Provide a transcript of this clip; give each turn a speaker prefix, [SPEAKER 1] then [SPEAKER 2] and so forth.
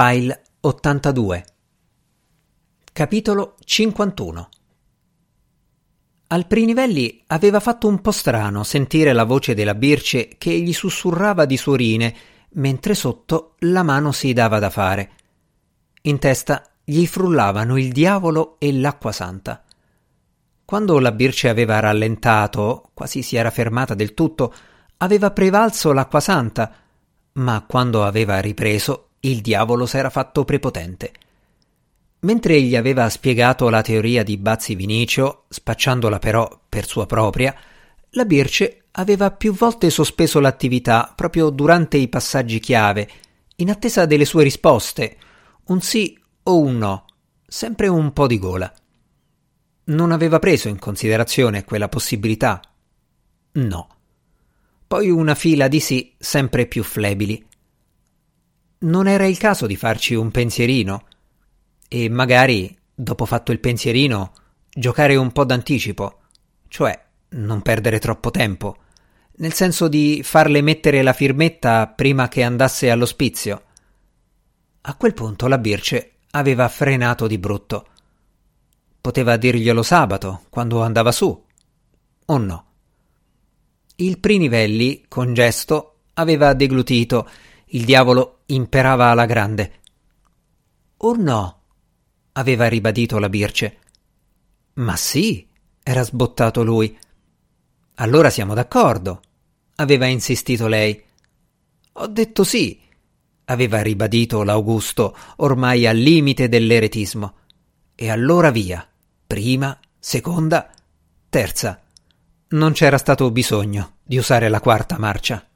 [SPEAKER 1] File 82 Capitolo 51 Al Prinivelli aveva fatto un po' strano sentire la voce della Birce che gli sussurrava di suorine, mentre sotto la mano si dava da fare. In testa gli frullavano il diavolo e l'acqua santa. Quando la Birce aveva rallentato, quasi si era fermata del tutto, aveva prevalso l'acqua santa, ma quando aveva ripreso il diavolo s'era fatto prepotente. Mentre gli aveva spiegato la teoria di Bazzi Vinicio, spacciandola però per sua propria, la Birce aveva più volte sospeso l'attività proprio durante i passaggi chiave, in attesa delle sue risposte, un sì o un no, sempre un po' di gola. Non aveva preso in considerazione quella possibilità? No. Poi una fila di sì sempre più flebili non era il caso di farci un pensierino e magari, dopo fatto il pensierino, giocare un po' d'anticipo, cioè non perdere troppo tempo, nel senso di farle mettere la firmetta prima che andasse all'ospizio. A quel punto la Birce aveva frenato di brutto. Poteva dirglielo sabato, quando andava su, o no. Il Prinivelli, con gesto, aveva deglutito il diavolo imperava alla grande. Or no, aveva ribadito la Birce. Ma sì, era sbottato lui. Allora siamo d'accordo, aveva insistito lei. Ho detto sì, aveva ribadito l'Augusto, ormai al limite dell'eretismo. E allora via. Prima, seconda, terza. Non c'era stato bisogno di usare la quarta marcia.